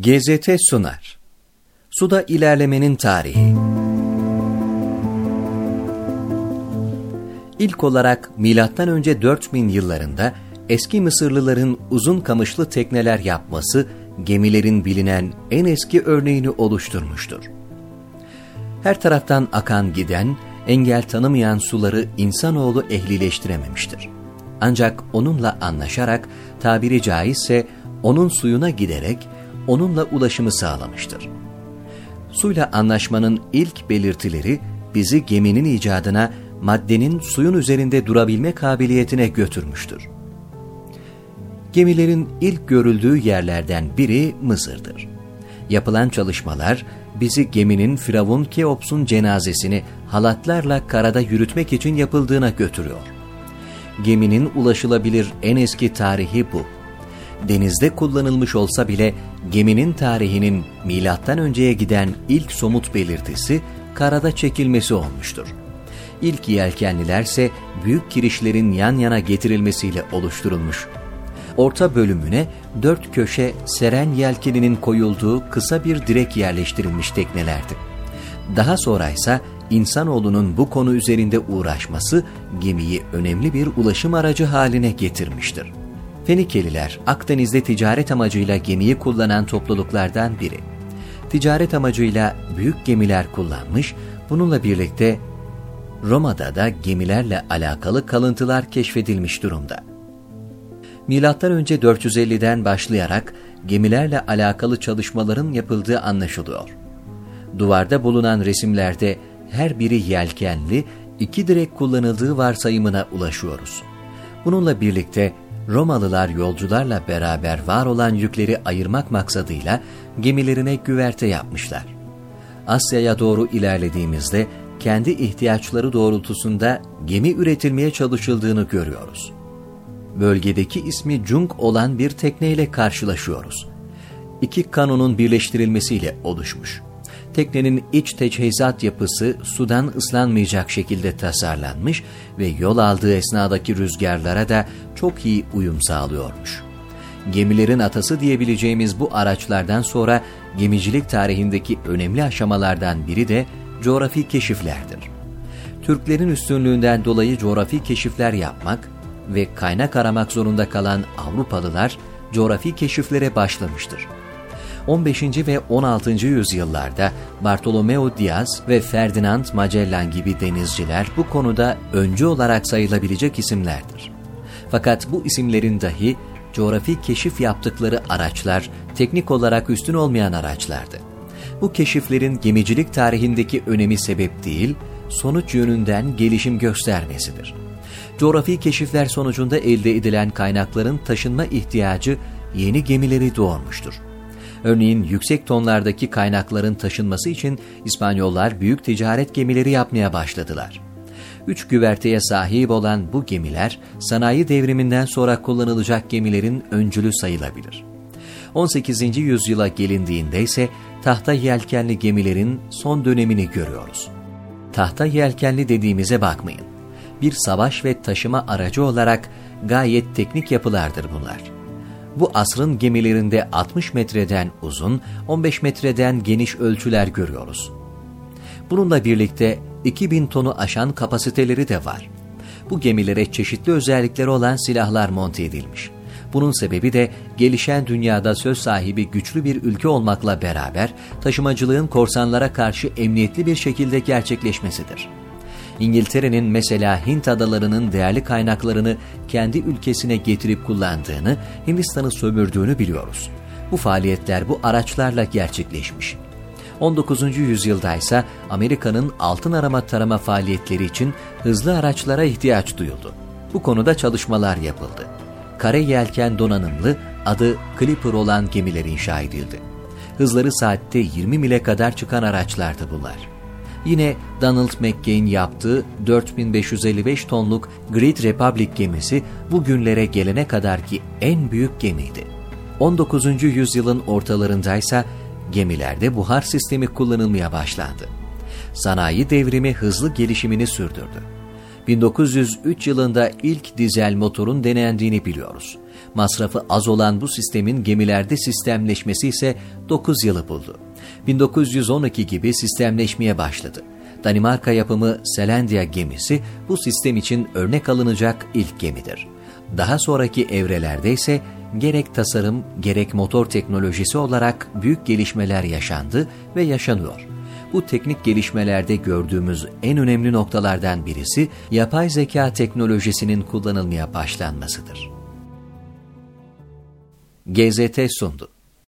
GZT sunar. Suda ilerlemenin tarihi. İlk olarak milattan önce 4000 yıllarında eski Mısırlıların uzun kamışlı tekneler yapması gemilerin bilinen en eski örneğini oluşturmuştur. Her taraftan akan giden, engel tanımayan suları insanoğlu ehlileştirememiştir. Ancak onunla anlaşarak tabiri caizse onun suyuna giderek onunla ulaşımı sağlamıştır. Suyla anlaşmanın ilk belirtileri bizi geminin icadına maddenin suyun üzerinde durabilme kabiliyetine götürmüştür. Gemilerin ilk görüldüğü yerlerden biri Mısır'dır. Yapılan çalışmalar bizi geminin Firavun Keops'un cenazesini halatlarla karada yürütmek için yapıldığına götürüyor. Geminin ulaşılabilir en eski tarihi bu denizde kullanılmış olsa bile geminin tarihinin milattan önceye giden ilk somut belirtisi karada çekilmesi olmuştur. İlk yelkenlilerse büyük kirişlerin yan yana getirilmesiyle oluşturulmuş. Orta bölümüne dört köşe seren yelkeninin koyulduğu kısa bir direk yerleştirilmiş teknelerdi. Daha sonra ise insanoğlunun bu konu üzerinde uğraşması gemiyi önemli bir ulaşım aracı haline getirmiştir. Fenikeliler Akdeniz'de ticaret amacıyla gemiyi kullanan topluluklardan biri. Ticaret amacıyla büyük gemiler kullanmış, bununla birlikte Roma'da da gemilerle alakalı kalıntılar keşfedilmiş durumda. Milattan önce 450'den başlayarak gemilerle alakalı çalışmaların yapıldığı anlaşılıyor. Duvarda bulunan resimlerde her biri yelkenli, iki direk kullanıldığı varsayımına ulaşıyoruz. Bununla birlikte Romalılar yolcularla beraber var olan yükleri ayırmak maksadıyla gemilerine güverte yapmışlar. Asya'ya doğru ilerlediğimizde kendi ihtiyaçları doğrultusunda gemi üretilmeye çalışıldığını görüyoruz. Bölgedeki ismi Jung olan bir tekneyle karşılaşıyoruz. İki kanonun birleştirilmesiyle oluşmuş teknenin iç teçhizat yapısı sudan ıslanmayacak şekilde tasarlanmış ve yol aldığı esnadaki rüzgarlara da çok iyi uyum sağlıyormuş. Gemilerin atası diyebileceğimiz bu araçlardan sonra gemicilik tarihindeki önemli aşamalardan biri de coğrafi keşiflerdir. Türklerin üstünlüğünden dolayı coğrafi keşifler yapmak ve kaynak aramak zorunda kalan Avrupalılar coğrafi keşiflere başlamıştır. 15. ve 16. yüzyıllarda Bartolomeo Diaz ve Ferdinand Magellan gibi denizciler bu konuda öncü olarak sayılabilecek isimlerdir. Fakat bu isimlerin dahi coğrafi keşif yaptıkları araçlar teknik olarak üstün olmayan araçlardı. Bu keşiflerin gemicilik tarihindeki önemi sebep değil, sonuç yönünden gelişim göstermesidir. Coğrafi keşifler sonucunda elde edilen kaynakların taşınma ihtiyacı yeni gemileri doğurmuştur. Örneğin yüksek tonlardaki kaynakların taşınması için İspanyollar büyük ticaret gemileri yapmaya başladılar. Üç güverteye sahip olan bu gemiler sanayi devriminden sonra kullanılacak gemilerin öncülü sayılabilir. 18. yüzyıla gelindiğinde ise tahta yelkenli gemilerin son dönemini görüyoruz. Tahta yelkenli dediğimize bakmayın. Bir savaş ve taşıma aracı olarak gayet teknik yapılardır bunlar bu asrın gemilerinde 60 metreden uzun, 15 metreden geniş ölçüler görüyoruz. Bununla birlikte 2000 tonu aşan kapasiteleri de var. Bu gemilere çeşitli özellikleri olan silahlar monte edilmiş. Bunun sebebi de gelişen dünyada söz sahibi güçlü bir ülke olmakla beraber taşımacılığın korsanlara karşı emniyetli bir şekilde gerçekleşmesidir. İngiltere'nin mesela Hint adalarının değerli kaynaklarını kendi ülkesine getirip kullandığını, Hindistan'ı sömürdüğünü biliyoruz. Bu faaliyetler bu araçlarla gerçekleşmiş. 19. yüzyılda ise Amerika'nın altın arama tarama faaliyetleri için hızlı araçlara ihtiyaç duyuldu. Bu konuda çalışmalar yapıldı. Kare yelken donanımlı adı Clipper olan gemiler inşa edildi. Hızları saatte 20 mile kadar çıkan araçlardı bunlar. Yine Donald McCain yaptığı 4555 tonluk Great Republic gemisi bugünlere gelene kadar ki en büyük gemiydi. 19. yüzyılın ortalarındaysa gemilerde buhar sistemi kullanılmaya başlandı. Sanayi devrimi hızlı gelişimini sürdürdü. 1903 yılında ilk dizel motorun denendiğini biliyoruz. Masrafı az olan bu sistemin gemilerde sistemleşmesi ise 9 yılı buldu. 1912 gibi sistemleşmeye başladı. Danimarka yapımı Selandia gemisi bu sistem için örnek alınacak ilk gemidir. Daha sonraki evrelerde ise gerek tasarım gerek motor teknolojisi olarak büyük gelişmeler yaşandı ve yaşanıyor. Bu teknik gelişmelerde gördüğümüz en önemli noktalardan birisi yapay zeka teknolojisinin kullanılmaya başlanmasıdır. GZT sundu.